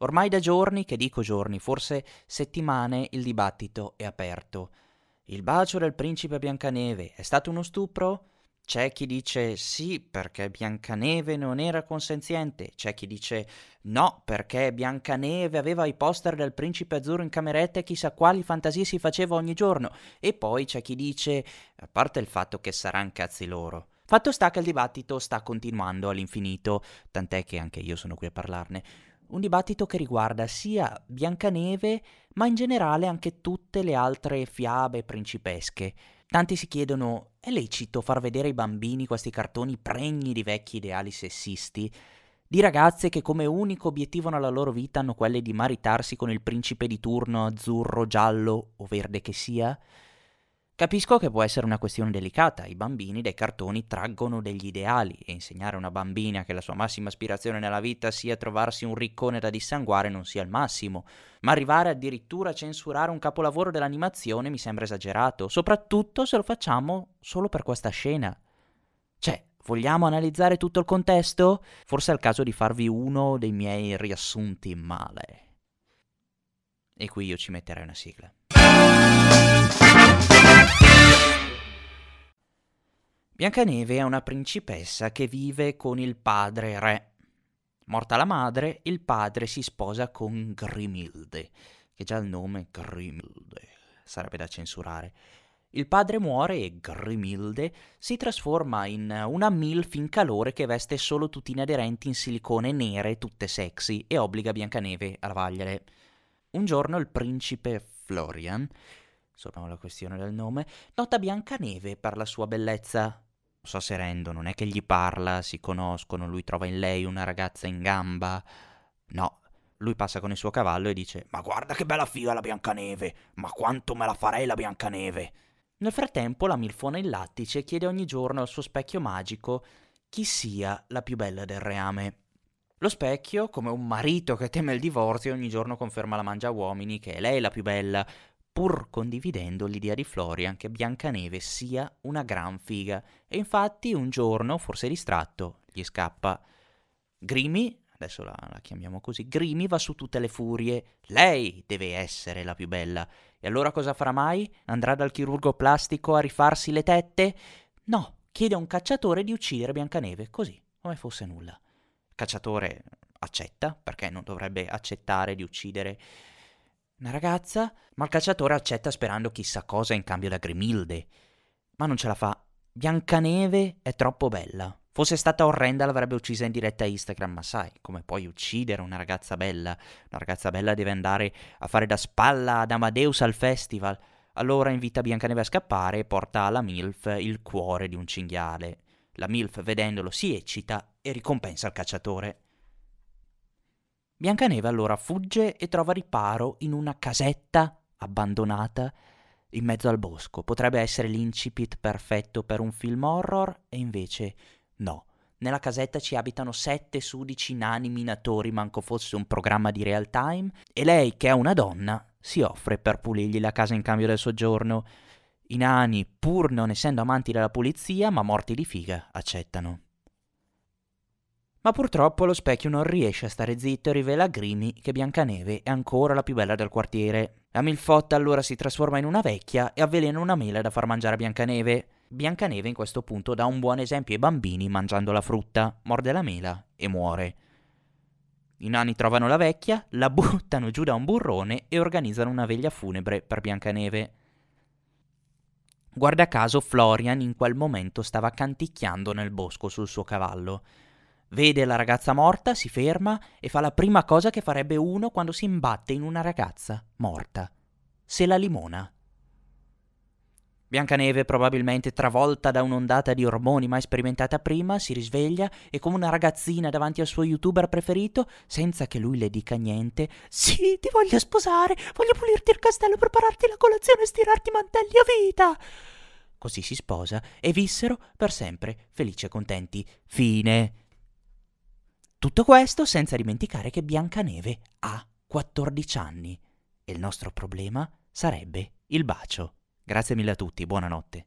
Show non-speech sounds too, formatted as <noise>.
Ormai da giorni, che dico giorni, forse settimane, il dibattito è aperto. Il bacio del principe Biancaneve è stato uno stupro? C'è chi dice sì perché Biancaneve non era consenziente, c'è chi dice no perché Biancaneve aveva i poster del principe azzurro in cameretta e chissà quali fantasie si faceva ogni giorno, e poi c'è chi dice, a parte il fatto che saranno cazzi loro. Fatto sta che il dibattito sta continuando all'infinito, tant'è che anche io sono qui a parlarne. Un dibattito che riguarda sia Biancaneve, ma in generale anche tutte le altre fiabe principesche. Tanti si chiedono, è lecito far vedere ai bambini questi cartoni pregni di vecchi ideali sessisti? Di ragazze che come unico obiettivo nella loro vita hanno quelle di maritarsi con il principe di turno azzurro, giallo o verde che sia? Capisco che può essere una questione delicata, i bambini dai cartoni traggono degli ideali e insegnare a una bambina che la sua massima aspirazione nella vita sia trovarsi un riccone da dissanguare non sia il massimo, ma arrivare addirittura a censurare un capolavoro dell'animazione mi sembra esagerato, soprattutto se lo facciamo solo per questa scena. Cioè, vogliamo analizzare tutto il contesto? Forse è il caso di farvi uno dei miei riassunti male. E qui io ci metterei una sigla. Biancaneve è una principessa che vive con il padre re. Morta la madre, il padre si sposa con Grimilde, che già il nome Grimilde sarebbe da censurare. Il padre muore e Grimilde si trasforma in una MILF in calore che veste solo tutine aderenti in silicone nere, tutte sexy, e obbliga Biancaneve a lavagliele. Un giorno il principe Florian, sono la questione del nome, nota Biancaneve per la sua bellezza so se rendo, non è che gli parla, si conoscono, lui trova in lei una ragazza in gamba. No, lui passa con il suo cavallo e dice: Ma guarda che bella figa la Biancaneve! Ma quanto me la farei la Biancaneve! Nel frattempo la milfona in lattice chiede ogni giorno al suo specchio magico chi sia la più bella del reame. Lo specchio, come un marito che teme il divorzio, ogni giorno conferma alla mangia uomini che è lei la più bella, pur condividendo l'idea di Florian che Biancaneve sia una gran figa. E infatti un giorno, forse distratto, gli scappa. Grimi, adesso la, la, chiamiamo così, Grimi va su tutte le furie. Lei deve essere la più bella. E allora cosa farà mai? Andrà dal chirurgo plastico a rifarsi le tette? No, chiede a un cacciatore di uccidere Biancaneve, così, come fosse nulla. Cacciatore accetta, perché non dovrebbe accettare di uccidere una ragazza, ma il cacciatore accetta sperando chissà cosa in cambio da Grimilde. Ma non ce la fa. Biancaneve è troppo bella. Fosse stata orrenda l'avrebbe uccisa in diretta Instagram, ma sai, come puoi uccidere una ragazza bella? Una ragazza bella deve andare a fare da spalla ad Amadeus al festival. Allora invita Biancaneve a scappare e porta alla MILF il cuore di un cinghiale. La MILF, vedendolo, si eccita e ricompensa il cacciatore. Biancaneve allora fugge e trova riparo in una casetta abbandonata in mezzo al bosco. Potrebbe essere l'incipit perfetto per un film horror e invece no. Nella casetta ci abitano sette sudici nani minatori, manco fosse un programma di real time, e lei, che è una donna, si offre per pulirgli la casa in cambio del soggiorno. I nani, pur non essendo amanti della pulizia, ma morti di figa, accettano. Ma purtroppo lo specchio non riesce a stare zitto e rivela a Grimi che Biancaneve è ancora la più bella del quartiere. La Milfotta allora si trasforma in una vecchia e avvelena una mela da far mangiare a Biancaneve. Biancaneve in questo punto dà un buon esempio ai bambini mangiando la frutta, morde la mela e muore. I nani trovano la vecchia, la <laughs> buttano giù da un burrone e organizzano una veglia funebre per Biancaneve. Guarda caso Florian in quel momento stava canticchiando nel bosco sul suo cavallo. Vede la ragazza morta, si ferma e fa la prima cosa che farebbe uno quando si imbatte in una ragazza morta. Se la limona. Biancaneve, probabilmente travolta da un'ondata di ormoni mai sperimentata prima, si risveglia e come una ragazzina davanti al suo youtuber preferito, senza che lui le dica niente, Sì, ti voglio sposare, voglio pulirti il castello, prepararti la colazione e stirarti i mantelli a vita. Così si sposa e vissero per sempre felici e contenti. Fine. Tutto questo senza dimenticare che Biancaneve ha 14 anni e il nostro problema sarebbe il bacio. Grazie mille a tutti, buonanotte.